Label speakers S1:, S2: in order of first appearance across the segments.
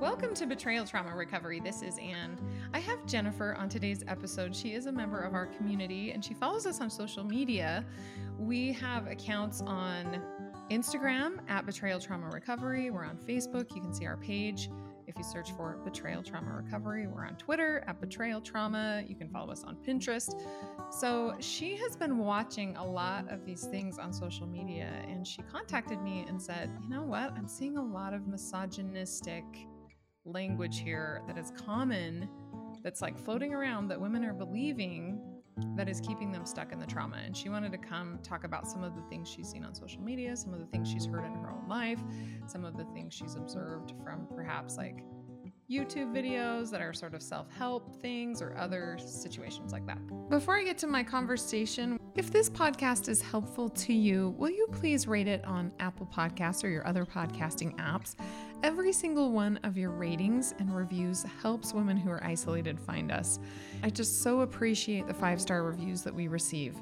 S1: Welcome to Betrayal Trauma Recovery. This is Anne. I have Jennifer on today's episode. She is a member of our community and she follows us on social media. We have accounts on Instagram at Betrayal Trauma Recovery. We're on Facebook. You can see our page. If you search for Betrayal Trauma Recovery, we're on Twitter at Betrayal Trauma. You can follow us on Pinterest. So she has been watching a lot of these things on social media and she contacted me and said, You know what? I'm seeing a lot of misogynistic language here that is common that's like floating around that women are believing that is keeping them stuck in the trauma. And she wanted to come talk about some of the things she's seen on social media, some of the things she's heard in her own life, some of the things she's observed from perhaps like YouTube videos that are sort of self help things or other situations like that. Before I get to my conversation, if this podcast is helpful to you, will you please rate it on Apple Podcasts or your other podcasting apps? Every single one of your ratings and reviews helps women who are isolated find us. I just so appreciate the five star reviews that we receive.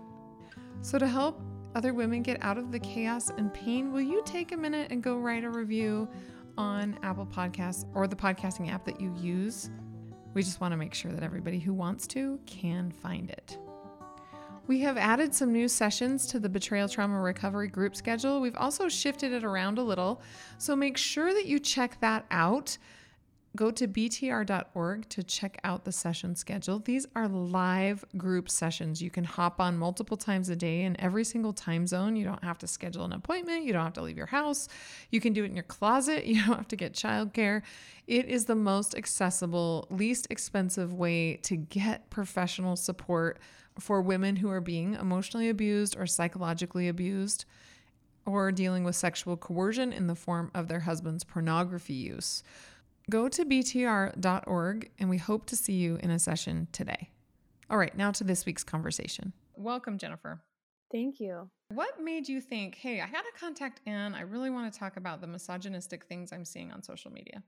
S1: So, to help other women get out of the chaos and pain, will you take a minute and go write a review on Apple Podcasts or the podcasting app that you use? We just want to make sure that everybody who wants to can find it. We have added some new sessions to the Betrayal Trauma Recovery group schedule. We've also shifted it around a little, so make sure that you check that out. Go to btr.org to check out the session schedule. These are live group sessions. You can hop on multiple times a day in every single time zone. You don't have to schedule an appointment. You don't have to leave your house. You can do it in your closet. You don't have to get childcare. It is the most accessible, least expensive way to get professional support for women who are being emotionally abused or psychologically abused or dealing with sexual coercion in the form of their husband's pornography use. Go to btr.org and we hope to see you in a session today. All right, now to this week's conversation. Welcome, Jennifer.
S2: Thank you.
S1: What made you think, hey, I got to contact Anne. I really want to talk about the misogynistic things I'm seeing on social media?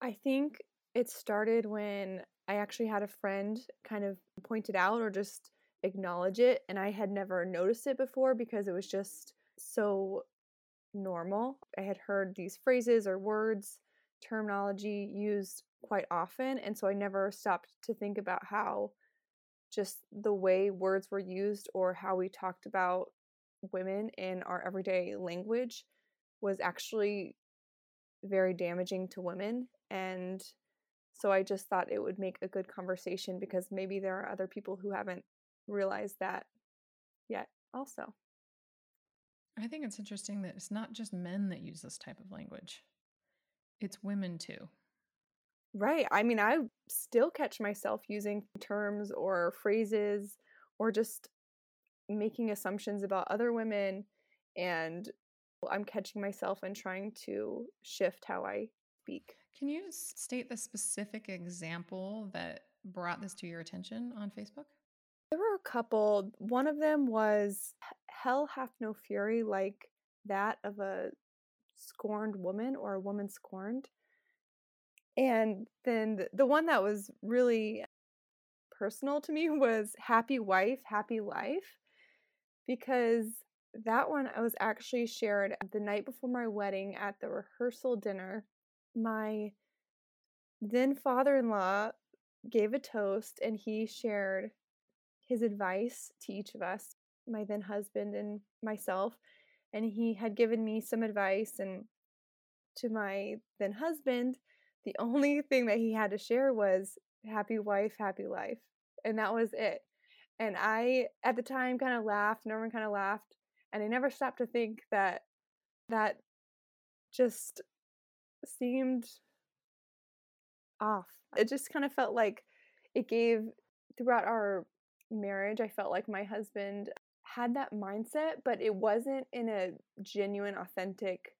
S2: I think it started when I actually had a friend kind of point it out or just acknowledge it. And I had never noticed it before because it was just so normal. I had heard these phrases or words, terminology used quite often. And so I never stopped to think about how just the way words were used or how we talked about women in our everyday language was actually very damaging to women. And so I just thought it would make a good conversation because maybe there are other people who haven't realized that yet, also.
S1: I think it's interesting that it's not just men that use this type of language, it's women too.
S2: Right. I mean, I still catch myself using terms or phrases or just making assumptions about other women. And I'm catching myself and trying to shift how I speak.
S1: Can you state the specific example that brought this to your attention on Facebook?
S2: There were a couple. One of them was Hell hath no fury like that of a scorned woman or a woman scorned. And then the one that was really personal to me was Happy Wife, Happy Life, because that one I was actually shared the night before my wedding at the rehearsal dinner my then father in law gave a toast and he shared his advice to each of us, my then husband and myself. And he had given me some advice, and to my then husband, the only thing that he had to share was happy wife, happy life. And that was it. And I, at the time, kind of laughed. Norman kind of laughed. And I never stopped to think that that just seemed off. It just kind of felt like it gave throughout our marriage, I felt like my husband had that mindset, but it wasn't in a genuine, authentic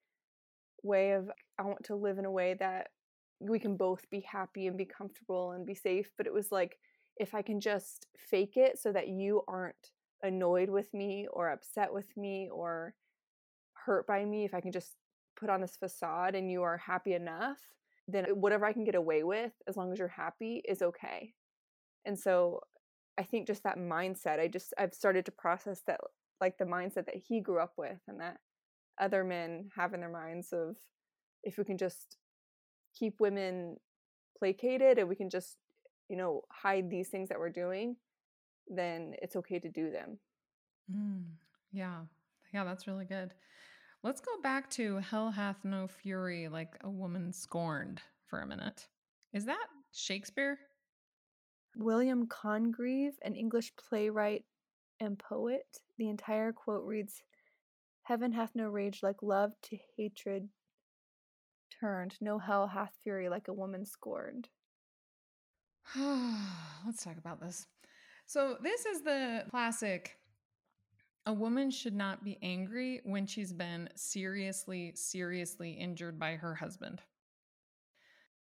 S2: way of I want to live in a way that we can both be happy and be comfortable and be safe. But it was like, if I can just fake it so that you aren't annoyed with me or upset with me or hurt by me, if I can just put on this facade and you are happy enough, then whatever I can get away with, as long as you're happy, is okay. And so I think just that mindset, I just, I've started to process that, like the mindset that he grew up with and that other men have in their minds of if we can just keep women placated and we can just, you know, hide these things that we're doing, then it's okay to do them.
S1: Mm, yeah. Yeah, that's really good. Let's go back to Hell Hath No Fury, like a woman scorned for a minute. Is that Shakespeare?
S2: William Congreve, an English playwright and poet. The entire quote reads Heaven hath no rage like love to hatred turned, no hell hath fury like a woman scorned.
S1: Let's talk about this. So, this is the classic a woman should not be angry when she's been seriously, seriously injured by her husband.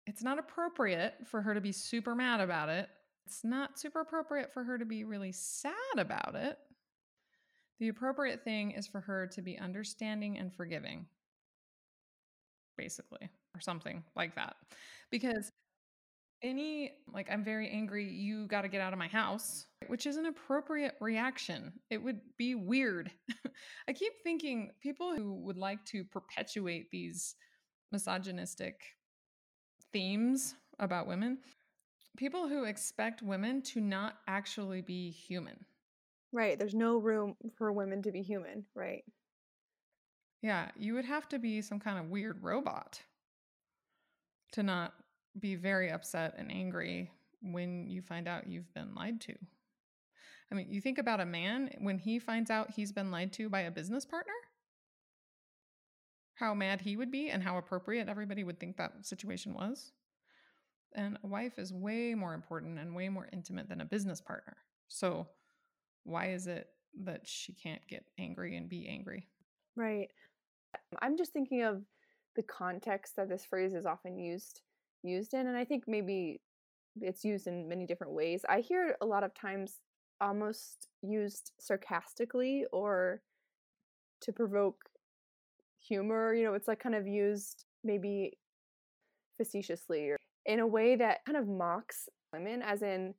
S1: It's not appropriate for her to be super mad about it. It's not super appropriate for her to be really sad about it. The appropriate thing is for her to be understanding and forgiving, basically, or something like that. Because any, like, I'm very angry, you got to get out of my house, which is an appropriate reaction. It would be weird. I keep thinking people who would like to perpetuate these misogynistic themes about women, people who expect women to not actually be human.
S2: Right. There's no room for women to be human, right?
S1: Yeah, you would have to be some kind of weird robot to not be very upset and angry when you find out you've been lied to. I mean, you think about a man when he finds out he's been lied to by a business partner, how mad he would be and how appropriate everybody would think that situation was. And a wife is way more important and way more intimate than a business partner. So, why is it that she can't get angry and be angry?
S2: Right. I'm just thinking of the context that this phrase is often used used in and i think maybe it's used in many different ways i hear it a lot of times almost used sarcastically or to provoke humor you know it's like kind of used maybe facetiously or in a way that kind of mocks women as in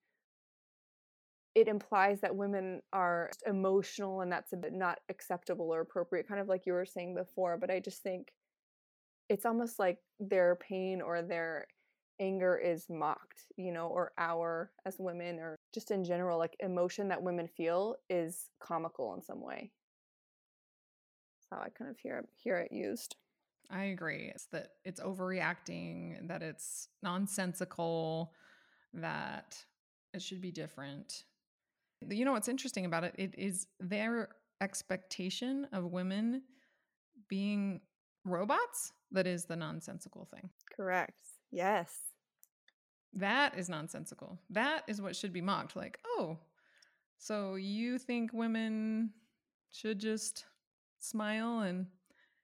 S2: it implies that women are emotional and that's a bit not acceptable or appropriate kind of like you were saying before but i just think it's almost like their pain or their anger is mocked, you know, or our as women or just in general like emotion that women feel is comical in some way. That's how I kind of hear hear it used.
S1: I agree. It's that it's overreacting, that it's nonsensical, that it should be different. You know what's interesting about it? It is their expectation of women being robots that is the nonsensical thing.
S2: Correct. Yes.
S1: That is nonsensical. That is what should be mocked. Like, oh, so you think women should just smile and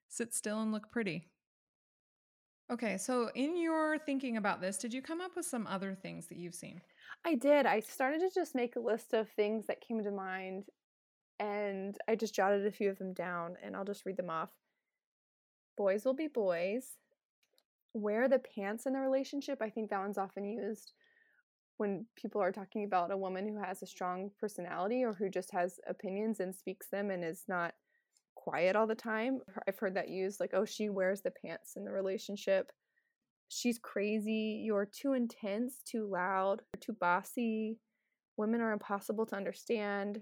S1: sit still and look pretty? Okay, so in your thinking about this, did you come up with some other things that you've seen?
S2: I did. I started to just make a list of things that came to mind and I just jotted a few of them down and I'll just read them off. Boys will be boys. Wear the pants in the relationship. I think that one's often used when people are talking about a woman who has a strong personality or who just has opinions and speaks them and is not quiet all the time. I've heard that used like, oh, she wears the pants in the relationship. She's crazy. You're too intense, too loud, too bossy. Women are impossible to understand.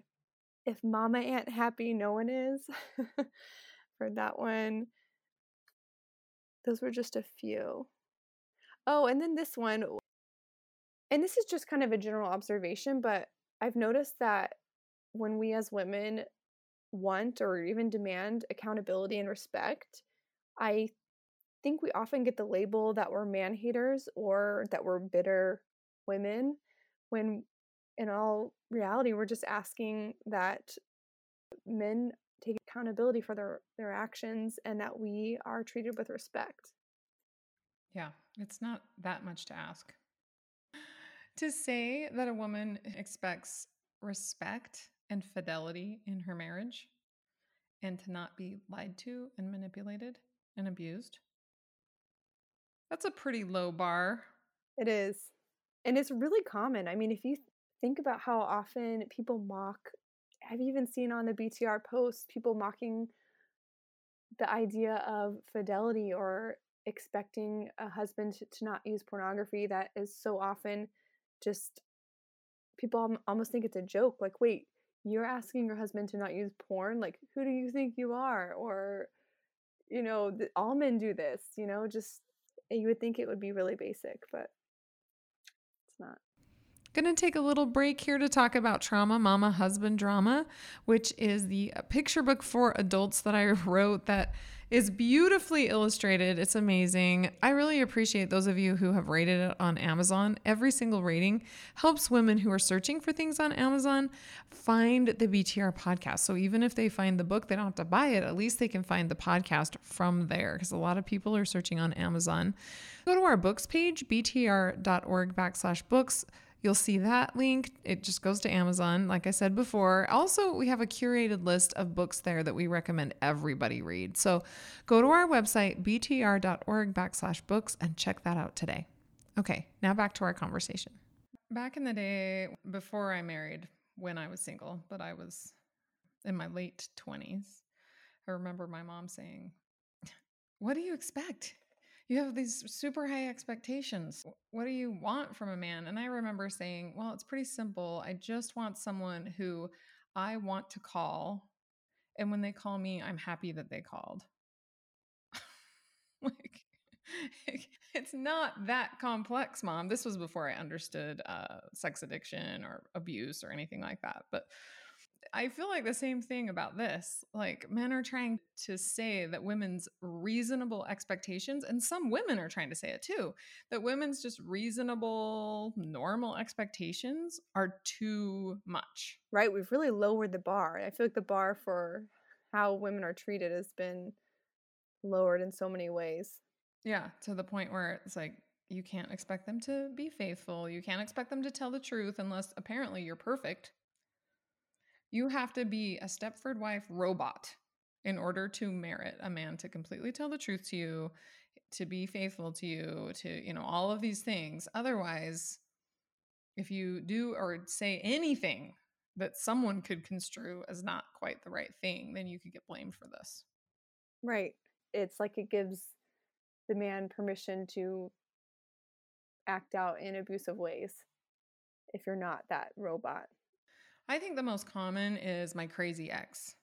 S2: If mama ain't happy, no one is. heard that one. Those were just a few. Oh, and then this one, and this is just kind of a general observation, but I've noticed that when we as women want or even demand accountability and respect, I think we often get the label that we're man haters or that we're bitter women when in all reality we're just asking that men take accountability for their their actions and that we are treated with respect.
S1: Yeah, it's not that much to ask. To say that a woman expects respect and fidelity in her marriage and to not be lied to and manipulated and abused. That's a pretty low bar.
S2: It is. And it's really common. I mean, if you think about how often people mock I've even seen on the BTR posts people mocking the idea of fidelity or expecting a husband to not use pornography that is so often just people almost think it's a joke like wait you're asking your husband to not use porn like who do you think you are? or you know all men do this you know just you would think it would be really basic but it's not.
S1: Going to take a little break here to talk about Trauma Mama Husband Drama, which is the uh, picture book for adults that I wrote that is beautifully illustrated. It's amazing. I really appreciate those of you who have rated it on Amazon. Every single rating helps women who are searching for things on Amazon find the BTR podcast. So even if they find the book, they don't have to buy it. At least they can find the podcast from there because a lot of people are searching on Amazon. Go to our books page, btr.org backslash books You'll see that link. It just goes to Amazon, like I said before. Also, we have a curated list of books there that we recommend everybody read. So go to our website, btr.org backslash books, and check that out today. Okay, now back to our conversation. Back in the day, before I married, when I was single, but I was in my late 20s, I remember my mom saying, What do you expect? You have these super high expectations. What do you want from a man? And I remember saying, well, it's pretty simple. I just want someone who I want to call. And when they call me, I'm happy that they called. like, it's not that complex, mom. This was before I understood uh, sex addiction or abuse or anything like that. But I feel like the same thing about this. Like men are trying to say that women's reasonable expectations, and some women are trying to say it too, that women's just reasonable, normal expectations are too much.
S2: Right. We've really lowered the bar. I feel like the bar for how women are treated has been lowered in so many ways.
S1: Yeah. To the point where it's like, you can't expect them to be faithful. You can't expect them to tell the truth unless apparently you're perfect. You have to be a Stepford wife robot in order to merit a man to completely tell the truth to you, to be faithful to you, to, you know, all of these things. Otherwise, if you do or say anything that someone could construe as not quite the right thing, then you could get blamed for this.
S2: Right. It's like it gives the man permission to act out in abusive ways if you're not that robot.
S1: I think the most common is my crazy ex.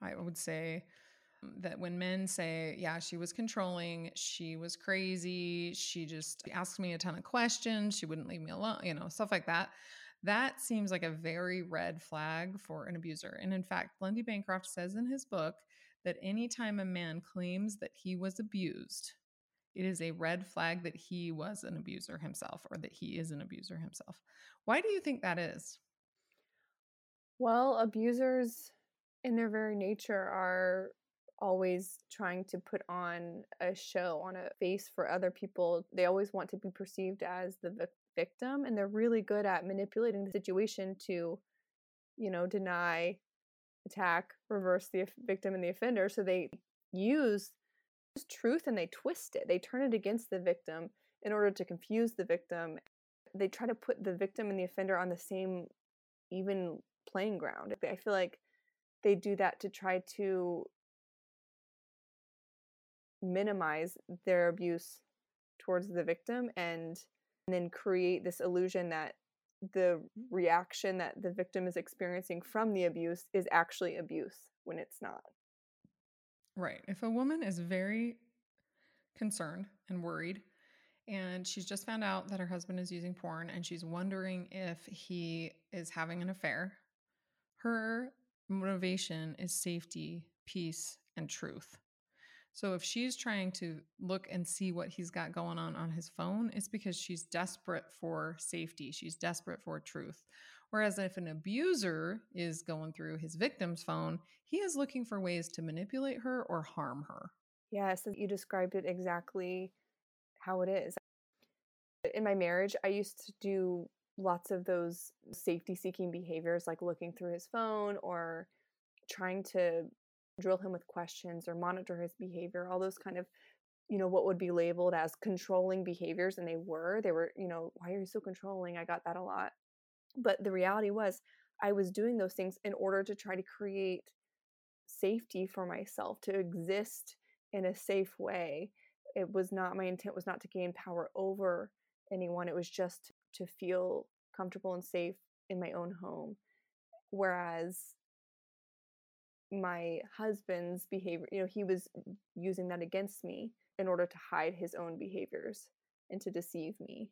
S1: I would say that when men say, yeah, she was controlling, she was crazy, she just asked me a ton of questions, she wouldn't leave me alone, you know, stuff like that. That seems like a very red flag for an abuser. And in fact, Lundy Bancroft says in his book that anytime a man claims that he was abused, it is a red flag that he was an abuser himself or that he is an abuser himself. Why do you think that is?
S2: Well, abusers in their very nature are always trying to put on a show, on a face for other people. They always want to be perceived as the vi- victim, and they're really good at manipulating the situation to, you know, deny, attack, reverse the victim and the offender. So they use truth and they twist it. They turn it against the victim in order to confuse the victim. They try to put the victim and the offender on the same even playing ground. I feel like they do that to try to minimize their abuse towards the victim and, and then create this illusion that the reaction that the victim is experiencing from the abuse is actually abuse when it's not.
S1: Right. If a woman is very concerned and worried and she's just found out that her husband is using porn and she's wondering if he is having an affair her motivation is safety, peace, and truth. So if she's trying to look and see what he's got going on on his phone, it's because she's desperate for safety. She's desperate for truth. Whereas if an abuser is going through his victim's phone, he is looking for ways to manipulate her or harm her.
S2: Yes, yeah, so you described it exactly how it is. In my marriage, I used to do lots of those safety seeking behaviors like looking through his phone or trying to drill him with questions or monitor his behavior all those kind of you know what would be labeled as controlling behaviors and they were they were you know why are you so controlling? I got that a lot. But the reality was i was doing those things in order to try to create safety for myself to exist in a safe way. It was not my intent was not to gain power over anyone it was just to feel comfortable and safe in my own home whereas my husband's behavior you know he was using that against me in order to hide his own behaviors and to deceive me.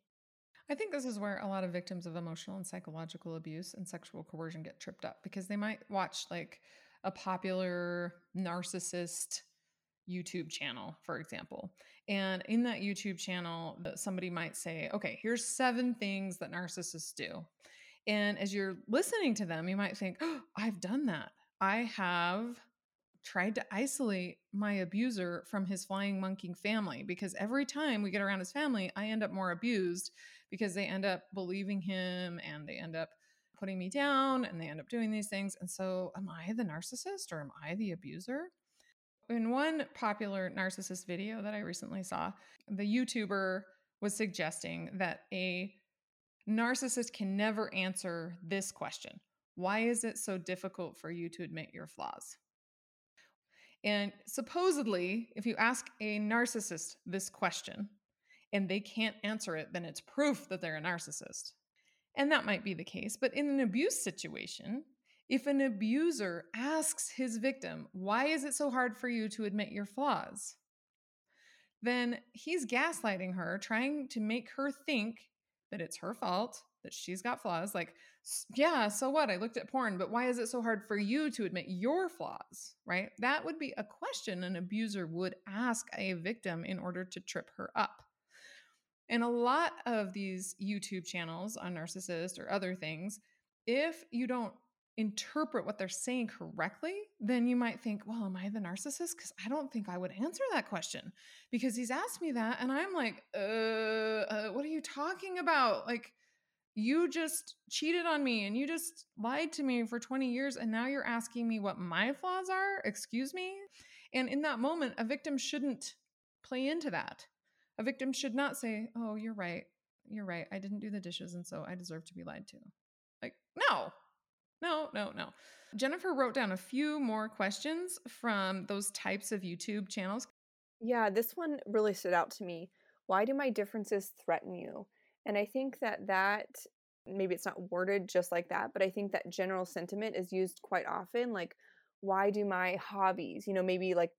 S1: I think this is where a lot of victims of emotional and psychological abuse and sexual coercion get tripped up because they might watch like a popular narcissist YouTube channel, for example. And in that YouTube channel, uh, somebody might say, okay, here's seven things that narcissists do. And as you're listening to them, you might think, oh, I've done that. I have tried to isolate my abuser from his flying monkey family because every time we get around his family, I end up more abused because they end up believing him and they end up putting me down and they end up doing these things. And so, am I the narcissist or am I the abuser? In one popular narcissist video that I recently saw, the YouTuber was suggesting that a narcissist can never answer this question Why is it so difficult for you to admit your flaws? And supposedly, if you ask a narcissist this question and they can't answer it, then it's proof that they're a narcissist. And that might be the case. But in an abuse situation, if an abuser asks his victim, Why is it so hard for you to admit your flaws? then he's gaslighting her, trying to make her think that it's her fault, that she's got flaws. Like, yeah, so what? I looked at porn, but why is it so hard for you to admit your flaws? Right? That would be a question an abuser would ask a victim in order to trip her up. And a lot of these YouTube channels on narcissist or other things, if you don't interpret what they're saying correctly, then you might think, well, am I the narcissist? Because I don't think I would answer that question because he's asked me that. And I'm like, uh, uh, what are you talking about? Like, you just cheated on me and you just lied to me for 20 years and now you're asking me what my flaws are excuse me and in that moment a victim shouldn't play into that a victim should not say oh you're right you're right i didn't do the dishes and so i deserve to be lied to like no no no no. Jennifer wrote down a few more questions from those types of youtube channels.
S2: Yeah this one really stood out to me. Why do my differences threaten you? And I think that that maybe it's not worded just like that, but I think that general sentiment is used quite often. Like, why do my hobbies, you know, maybe like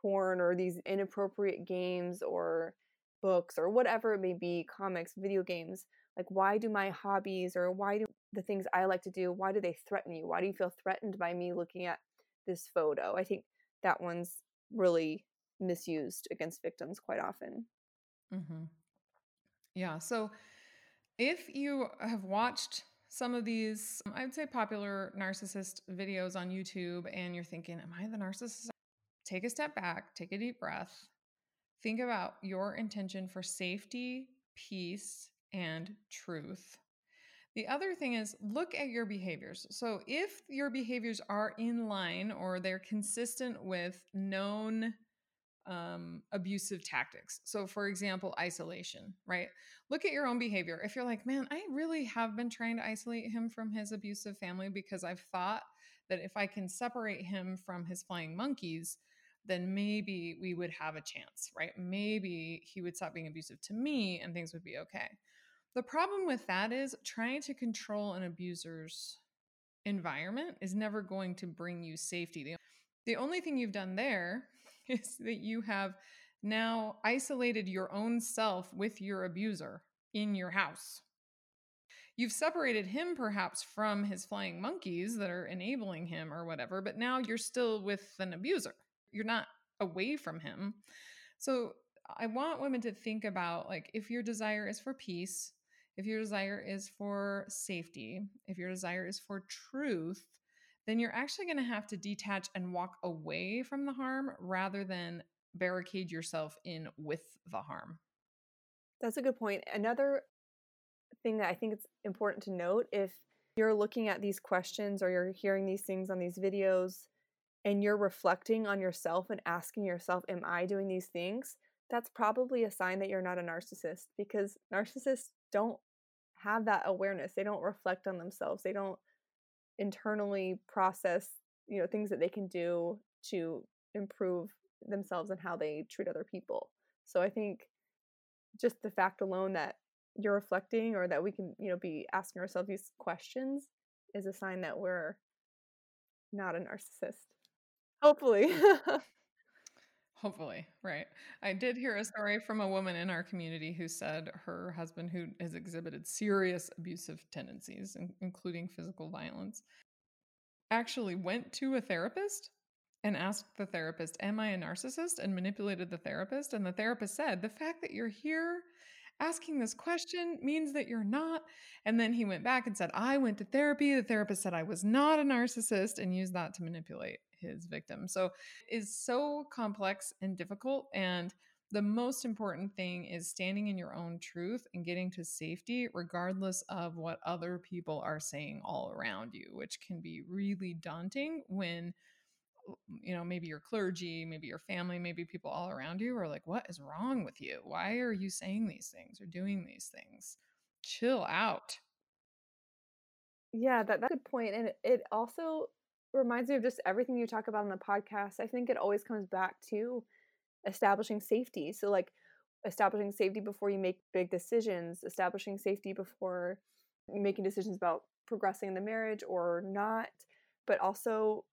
S2: porn or these inappropriate games or books or whatever it may be, comics, video games, like, why do my hobbies or why do the things I like to do, why do they threaten you? Why do you feel threatened by me looking at this photo? I think that one's really misused against victims quite often.
S1: Mm-hmm. Yeah. So if you have watched some of these, I'd say popular narcissist videos on YouTube, and you're thinking, Am I the narcissist? Take a step back, take a deep breath, think about your intention for safety, peace, and truth. The other thing is look at your behaviors. So if your behaviors are in line or they're consistent with known um, abusive tactics. So, for example, isolation, right? Look at your own behavior. If you're like, man, I really have been trying to isolate him from his abusive family because I've thought that if I can separate him from his flying monkeys, then maybe we would have a chance, right? Maybe he would stop being abusive to me and things would be okay. The problem with that is trying to control an abuser's environment is never going to bring you safety. The, the only thing you've done there is that you have now isolated your own self with your abuser in your house. You've separated him perhaps from his flying monkeys that are enabling him or whatever, but now you're still with an abuser. You're not away from him. So I want women to think about like if your desire is for peace, if your desire is for safety, if your desire is for truth, then you're actually going to have to detach and walk away from the harm rather than barricade yourself in with the harm.
S2: That's a good point. Another thing that I think it's important to note if you're looking at these questions or you're hearing these things on these videos and you're reflecting on yourself and asking yourself, Am I doing these things? That's probably a sign that you're not a narcissist because narcissists don't have that awareness. They don't reflect on themselves. They don't internally process you know things that they can do to improve themselves and how they treat other people So I think just the fact alone that you're reflecting or that we can, you know, be asking ourselves these questions is a sign that we're not a narcissist. Hopefully.
S1: Hopefully, right. I did hear a story from a woman in our community who said her husband, who has exhibited serious abusive tendencies, including physical violence, actually went to a therapist and asked the therapist, Am I a narcissist? and manipulated the therapist. And the therapist said, The fact that you're here asking this question means that you're not. And then he went back and said, I went to therapy. The therapist said I was not a narcissist and used that to manipulate his victim. So it's so complex and difficult. And the most important thing is standing in your own truth and getting to safety, regardless of what other people are saying all around you, which can be really daunting when you know, maybe your clergy, maybe your family, maybe people all around you are like, what is wrong with you? Why are you saying these things or doing these things? Chill out.
S2: Yeah, that, that's a good point. And it also reminds me of just everything you talk about on the podcast. I think it always comes back to establishing safety. So, like, establishing safety before you make big decisions, establishing safety before making decisions about progressing in the marriage or not, but also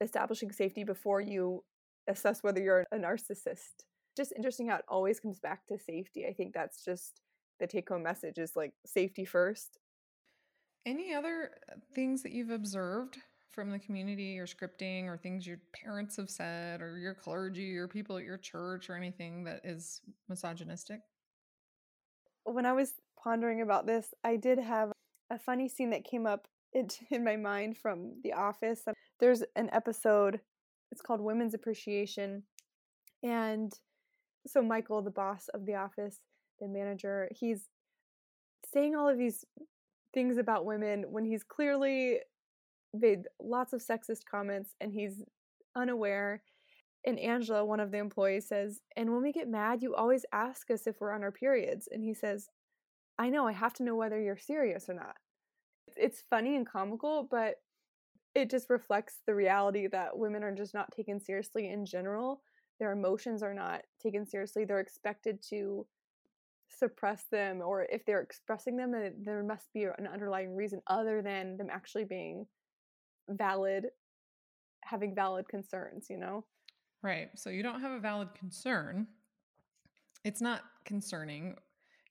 S2: establishing safety before you assess whether you're a narcissist. Just interesting how it always comes back to safety. I think that's just the take home message is like safety first.
S1: Any other uh, things that you've observed from the community or scripting or things your parents have said or your clergy or people at your church or anything that is misogynistic?
S2: When I was pondering about this, I did have a funny scene that came up in my mind from The Office um, there's an episode it's called women's appreciation and so michael the boss of the office the manager he's saying all of these things about women when he's clearly made lots of sexist comments and he's unaware and angela one of the employees says and when we get mad you always ask us if we're on our periods and he says i know i have to know whether you're serious or not it's funny and comical but it just reflects the reality that women are just not taken seriously in general. Their emotions are not taken seriously. They're expected to suppress them, or if they're expressing them, eh, there must be an underlying reason other than them actually being valid, having valid concerns, you know?
S1: Right. So you don't have a valid concern. It's not concerning.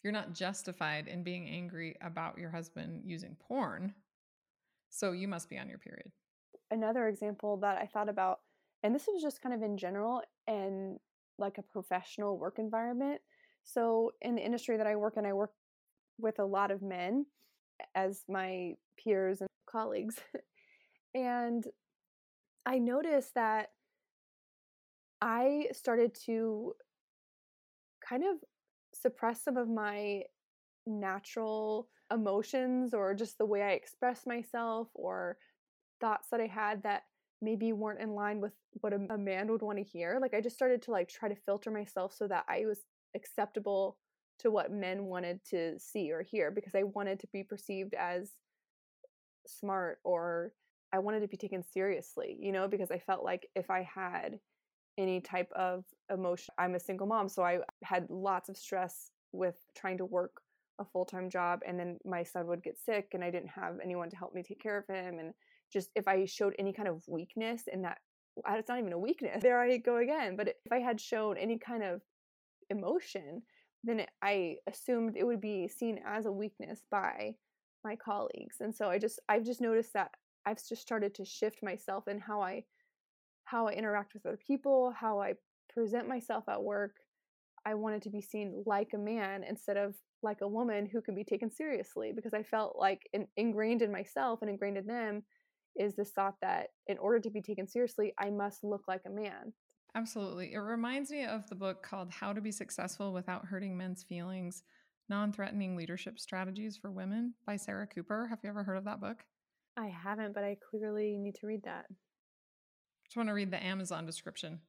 S1: You're not justified in being angry about your husband using porn so you must be on your period.
S2: Another example that I thought about, and this was just kind of in general and like a professional work environment. So in the industry that I work in, I work with a lot of men as my peers and colleagues. and I noticed that I started to kind of suppress some of my natural emotions or just the way I express myself or thoughts that I had that maybe weren't in line with what a, a man would want to hear. Like I just started to like try to filter myself so that I was acceptable to what men wanted to see or hear because I wanted to be perceived as smart or I wanted to be taken seriously, you know, because I felt like if I had any type of emotion, I'm a single mom, so I had lots of stress with trying to work a full-time job and then my son would get sick and I didn't have anyone to help me take care of him and just if I showed any kind of weakness in that it's not even a weakness there I go again. But if I had shown any kind of emotion then I assumed it would be seen as a weakness by my colleagues. And so I just I've just noticed that I've just started to shift myself in how I how I interact with other people how I present myself at work I wanted to be seen like a man instead of like a woman who can be taken seriously because I felt like in, ingrained in myself and ingrained in them is this thought that in order to be taken seriously, I must look like a man.
S1: Absolutely. It reminds me of the book called How to Be Successful Without Hurting Men's Feelings Non Threatening Leadership Strategies for Women by Sarah Cooper. Have you ever heard of that book?
S2: I haven't, but I clearly need to read that.
S1: Just want to read the Amazon description.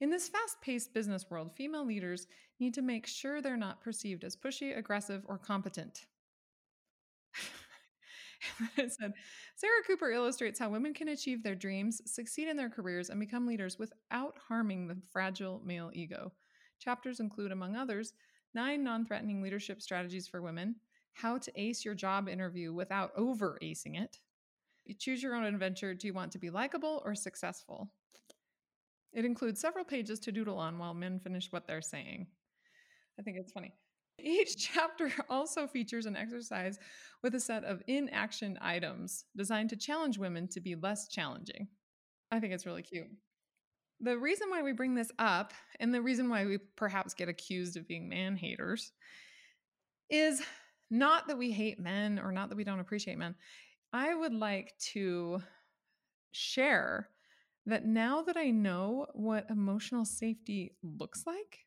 S1: In this fast paced business world, female leaders need to make sure they're not perceived as pushy, aggressive, or competent. it said Sarah Cooper illustrates how women can achieve their dreams, succeed in their careers, and become leaders without harming the fragile male ego. Chapters include, among others, nine non threatening leadership strategies for women, how to ace your job interview without over acing it. Choose your own adventure. Do you want to be likable or successful? It includes several pages to doodle on while men finish what they're saying. I think it's funny. Each chapter also features an exercise with a set of inaction items designed to challenge women to be less challenging. I think it's really cute. The reason why we bring this up, and the reason why we perhaps get accused of being man haters, is not that we hate men or not that we don't appreciate men. I would like to share that now that I know what emotional safety looks like,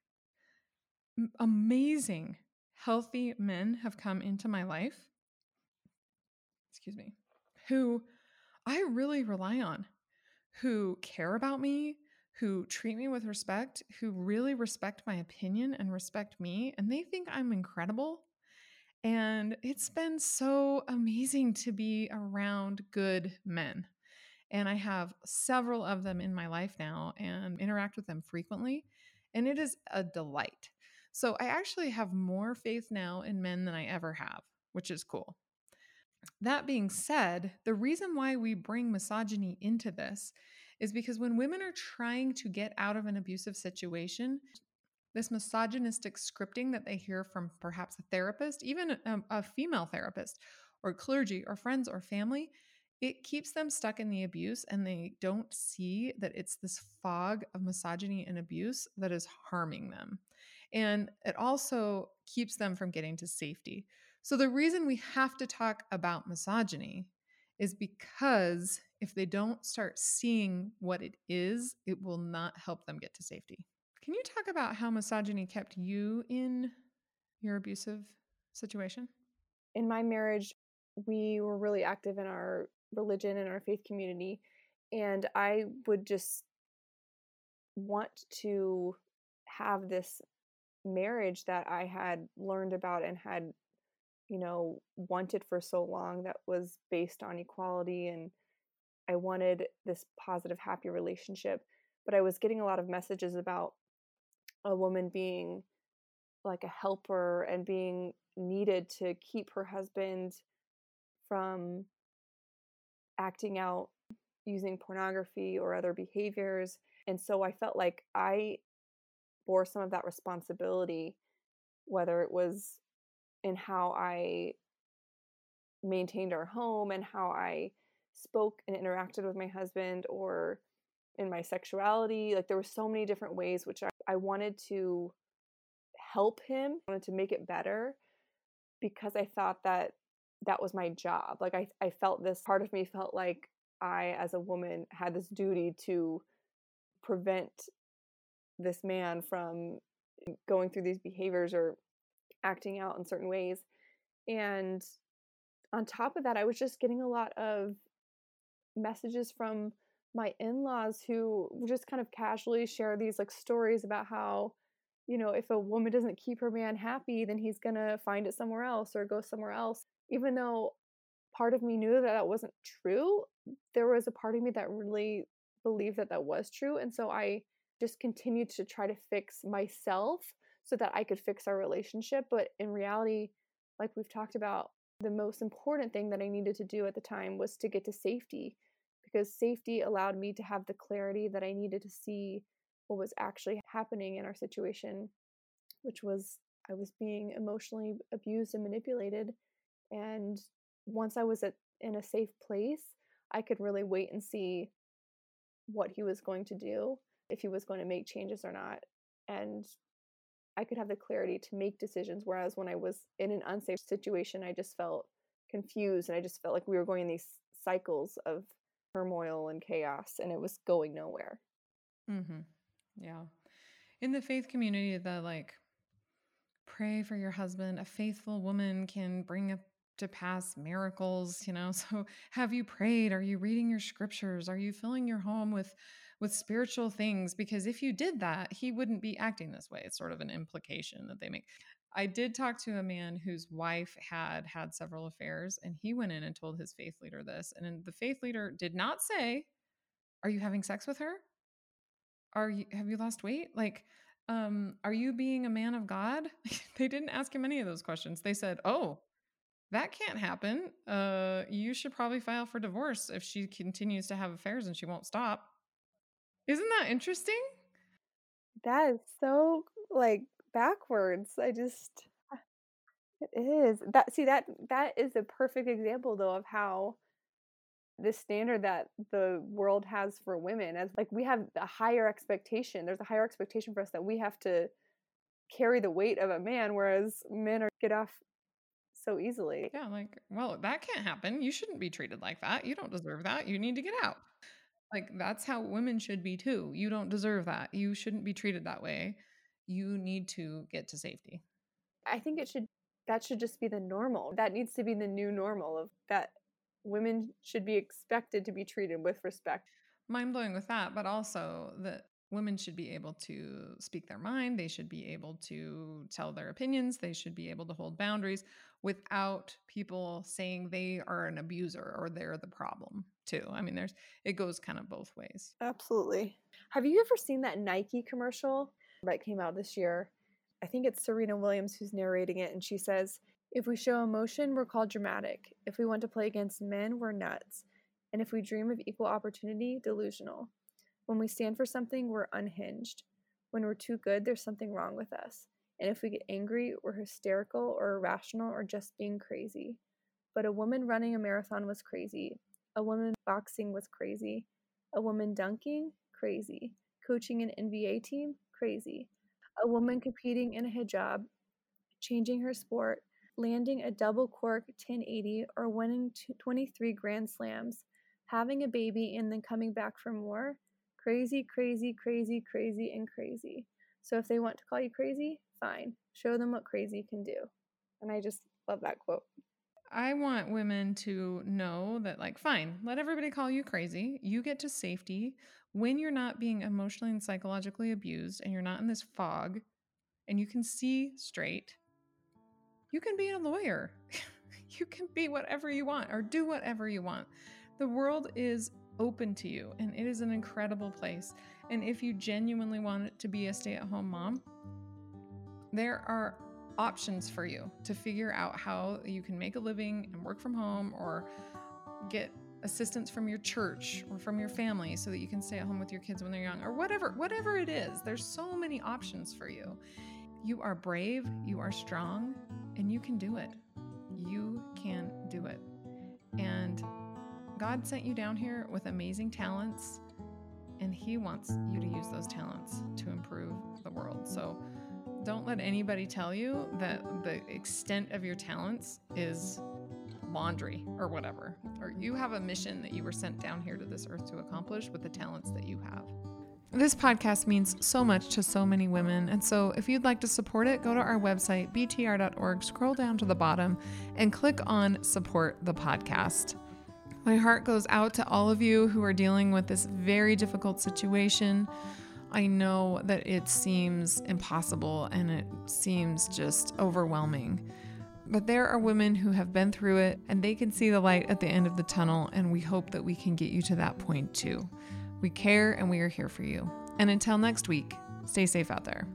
S1: amazing, healthy men have come into my life. Excuse me. Who I really rely on, who care about me, who treat me with respect, who really respect my opinion and respect me, and they think I'm incredible. And it's been so amazing to be around good men. And I have several of them in my life now and interact with them frequently. And it is a delight. So I actually have more faith now in men than I ever have, which is cool. That being said, the reason why we bring misogyny into this is because when women are trying to get out of an abusive situation, this misogynistic scripting that they hear from perhaps a therapist, even a, um, a, female therapist, or clergy, or friends, or family, it keeps them stuck in the abuse and they don't see that it's this fog of misogyny and abuse that is harming them. And it also keeps them from getting to safety. So, the reason we have to talk about misogyny is because if they don't start seeing what it is, it will not help them get to safety. Can you talk about how misogyny kept you in your abusive situation?
S2: In my marriage, we were really active in our religion and our faith community. And I would just want to have this marriage that I had learned about and had, you know, wanted for so long that was based on equality. And I wanted this positive, happy relationship. But I was getting a lot of messages about a woman being like a helper and being needed to keep her husband from acting out using pornography or other behaviors. And so I felt like I bore some of that responsibility, whether it was in how I maintained our home and how I spoke and interacted with my husband or in my sexuality. Like there were so many different ways which I, I wanted to help him, I wanted to make it better because I thought that that was my job. Like I, I felt this part of me felt like I, as a woman, had this duty to prevent this man from going through these behaviors or acting out in certain ways. And on top of that, I was just getting a lot of messages from my in-laws who just kind of casually share these like stories about how you know if a woman doesn't keep her man happy then he's going to find it somewhere else or go somewhere else even though part of me knew that that wasn't true, there was a part of me that really believed that that was true. And so I just continued to try to fix myself so that I could fix our relationship. But in reality, like we've talked about, the most important thing that I needed to do at the time was to get to safety because safety allowed me to have the clarity that I needed to see what was actually happening in our situation, which was I was being emotionally abused and manipulated and once I was at, in a safe place, I could really wait and see what he was going to do, if he was going to make changes or not. And I could have the clarity to make decisions. Whereas when I was in an unsafe situation, I just felt confused and I just felt like we were going in these cycles of turmoil and chaos and it was going nowhere.
S1: Mm-hmm. Yeah. In the faith community, the like, pray for your husband. A faithful woman can bring up to pass miracles, you know. So have you prayed? Are you reading your scriptures? Are you filling your home with with spiritual things? Because if you did that, he wouldn't be acting this way. It's sort of an implication that they make. I did talk to a man whose wife had had several affairs and he went in and told his faith leader this and the faith leader did not say, "Are you having sex with her? Are you have you lost weight?" Like um, are you being a man of God? they didn't ask him any of those questions. They said, oh, that can't happen. Uh, you should probably file for divorce if she continues to have affairs and she won't stop. Isn't that interesting?
S2: That is so like backwards. I just uh it is. That see that that is a perfect example though of how the standard that the world has for women as like we have a higher expectation. There's a higher expectation for us that we have to carry the weight of a man whereas men are get off so easily.
S1: Yeah, like, well, that can't happen. You shouldn't be treated like that. You don't deserve that. You need to get out. Like, that's how women should be too. You don't deserve that. You shouldn't be treated that way. You need to get to safety.
S2: I think it should, that should just be the normal. That needs to be the new normal of that women should be expected to be treated with respect.
S1: Mind blowing with that, but also that women should be able to speak their mind. They should be able to tell their opinions. They should be able to hold boundaries without people saying they are an abuser or they're the problem too. I mean, there's it goes kind of both ways.
S2: Absolutely. Have you ever seen that Nike commercial that came out this year? I think it's Serena Williams who's narrating it, and she says, If we show emotion, we're called dramatic. If we want to play against men, we're nuts. And if we dream of equal opportunity, delusional. When we stand for something, we're unhinged. When we're too good, there's something wrong with us. And if we get angry, we're hysterical or irrational or just being crazy. But a woman running a marathon was crazy. A woman boxing was crazy. A woman dunking, crazy. Coaching an NBA team, crazy. A woman competing in a hijab, changing her sport, landing a double cork 1080, or winning 23 Grand Slams, having a baby and then coming back for more. Crazy, crazy, crazy, crazy, and crazy. So if they want to call you crazy, fine. Show them what crazy can do. And I just love that quote.
S1: I want women to know that, like, fine, let everybody call you crazy. You get to safety when you're not being emotionally and psychologically abused and you're not in this fog and you can see straight. You can be a lawyer. you can be whatever you want or do whatever you want. The world is open to you and it is an incredible place. And if you genuinely want it to be a stay at home mom, there are options for you to figure out how you can make a living and work from home or get assistance from your church or from your family so that you can stay at home with your kids when they're young or whatever whatever it is. There's so many options for you. You are brave you are strong and you can do it. You can do it. And god sent you down here with amazing talents and he wants you to use those talents to improve the world. So don't let anybody tell you that the extent of your talents is laundry or whatever. Or you have a mission that you were sent down here to this earth to accomplish with the talents that you have. This podcast means so much to so many women. And so, if you'd like to support it, go to our website, btr.org, scroll down to the bottom, and click on support the podcast. My heart goes out to all of you who are dealing with this very difficult situation. I know that it seems impossible and it seems just overwhelming. But there are women who have been through it and they can see the light at the end of the tunnel, and we hope that we can get you to that point too. We care and we are here for you. And until next week, stay safe out there.